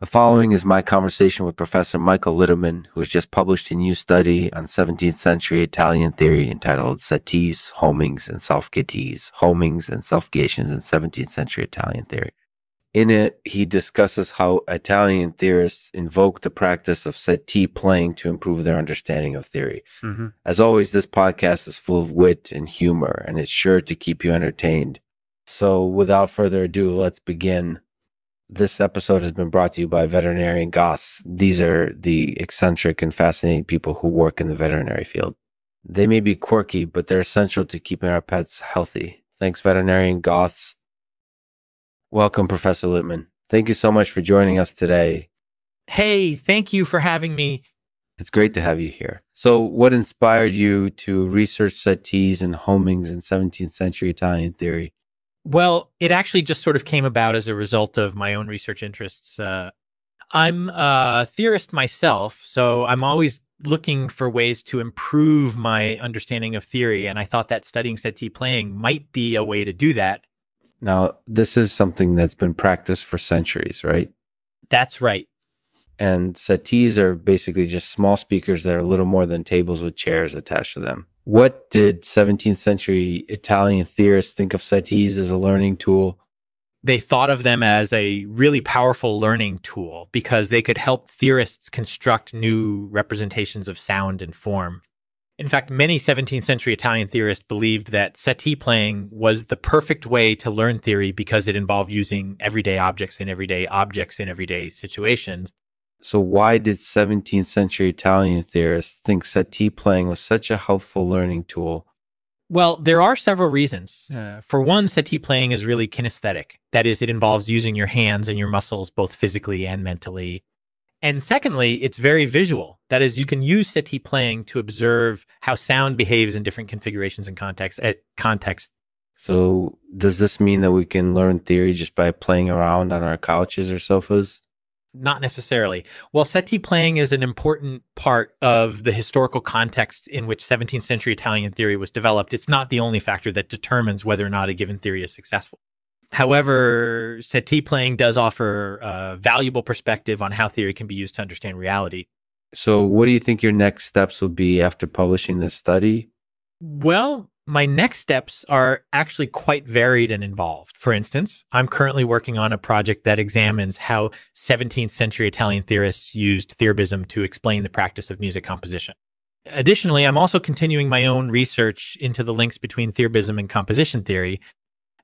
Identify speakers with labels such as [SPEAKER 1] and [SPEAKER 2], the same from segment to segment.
[SPEAKER 1] The following is my conversation with Professor Michael Littman, who has just published a new study on 17th century Italian theory entitled Settees, Homings, and Self-Gatees, Homings and Self-Gations in 17th century Italian theory. In it, he discusses how Italian theorists invoke the practice of settee playing to improve their understanding of theory.
[SPEAKER 2] Mm-hmm.
[SPEAKER 1] As always, this podcast is full of wit and humor, and it's sure to keep you entertained. So, without further ado, let's begin. This episode has been brought to you by Veterinarian Goths. These are the eccentric and fascinating people who work in the veterinary field. They may be quirky, but they're essential to keeping our pets healthy. Thanks, Veterinarian Goths. Welcome, Professor Littman. Thank you so much for joining us today.
[SPEAKER 2] Hey, thank you for having me.
[SPEAKER 1] It's great to have you here. So, what inspired you to research settees and homings in 17th century Italian theory?
[SPEAKER 2] Well, it actually just sort of came about as a result of my own research interests. Uh, I'm a theorist myself, so I'm always looking for ways to improve my understanding of theory. And I thought that studying settee playing might be a way to do that.
[SPEAKER 1] Now, this is something that's been practiced for centuries, right?
[SPEAKER 2] That's right.
[SPEAKER 1] And settees are basically just small speakers that are little more than tables with chairs attached to them. What did 17th century Italian theorists think of settees as a learning tool?
[SPEAKER 2] They thought of them as a really powerful learning tool because they could help theorists construct new representations of sound and form. In fact, many 17th century Italian theorists believed that settee playing was the perfect way to learn theory because it involved using everyday objects in everyday objects in everyday situations.
[SPEAKER 1] So, why did 17th century Italian theorists think settee playing was such a helpful learning tool?
[SPEAKER 2] Well, there are several reasons. Uh, for one, settee playing is really kinesthetic. That is, it involves using your hands and your muscles both physically and mentally. And secondly, it's very visual. That is, you can use settee playing to observe how sound behaves in different configurations and contexts. At context.
[SPEAKER 1] So, does this mean that we can learn theory just by playing around on our couches or sofas?
[SPEAKER 2] Not necessarily. While settee playing is an important part of the historical context in which 17th century Italian theory was developed, it's not the only factor that determines whether or not a given theory is successful. However, settee playing does offer a valuable perspective on how theory can be used to understand reality.
[SPEAKER 1] So, what do you think your next steps will be after publishing this study?
[SPEAKER 2] Well, my next steps are actually quite varied and involved. For instance, I'm currently working on a project that examines how 17th century Italian theorists used theorism to explain the practice of music composition. Additionally, I'm also continuing my own research into the links between theorism and composition theory,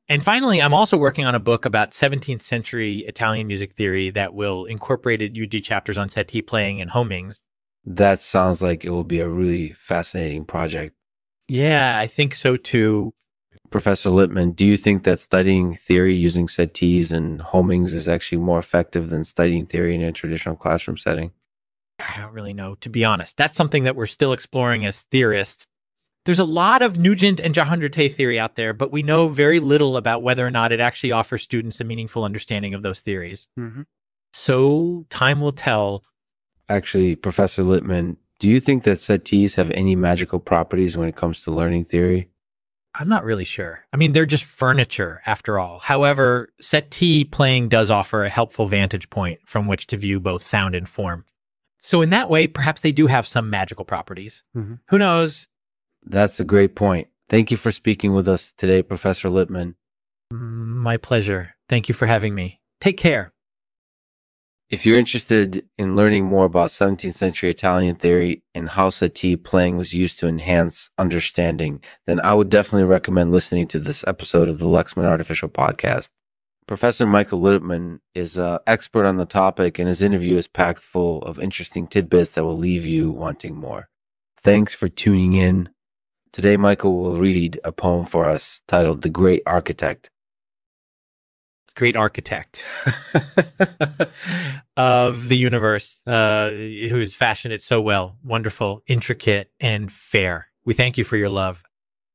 [SPEAKER 2] and finally, I'm also working on a book about 17th century Italian music theory that will incorporate UG chapters on settee playing and homings.
[SPEAKER 1] That sounds like it will be a really fascinating project.
[SPEAKER 2] Yeah, I think so too.
[SPEAKER 1] Professor Littman, do you think that studying theory using settees and homings is actually more effective than studying theory in a traditional classroom setting?
[SPEAKER 2] I don't really know, to be honest. That's something that we're still exploring as theorists. There's a lot of Nugent and Jahrhunderte theory out there, but we know very little about whether or not it actually offers students a meaningful understanding of those theories.
[SPEAKER 1] Mm-hmm.
[SPEAKER 2] So time will tell.
[SPEAKER 1] Actually, Professor Littman, do you think that settees have any magical properties when it comes to learning theory?
[SPEAKER 2] I'm not really sure. I mean, they're just furniture after all. However, settee playing does offer a helpful vantage point from which to view both sound and form. So in that way, perhaps they do have some magical properties.
[SPEAKER 1] Mm-hmm.
[SPEAKER 2] Who knows?
[SPEAKER 1] That's a great point. Thank you for speaking with us today, Professor Littman.
[SPEAKER 2] My pleasure. Thank you for having me. Take care.
[SPEAKER 1] If you're interested in learning more about 17th century Italian theory and how settee playing was used to enhance understanding, then I would definitely recommend listening to this episode of the Lexman Artificial Podcast. Professor Michael Littman is an expert on the topic, and his interview is packed full of interesting tidbits that will leave you wanting more. Thanks for tuning in. Today, Michael will read a poem for us titled The Great Architect.
[SPEAKER 2] Great architect of the universe, uh, who has fashioned it so well, wonderful, intricate, and fair. We thank you for your love.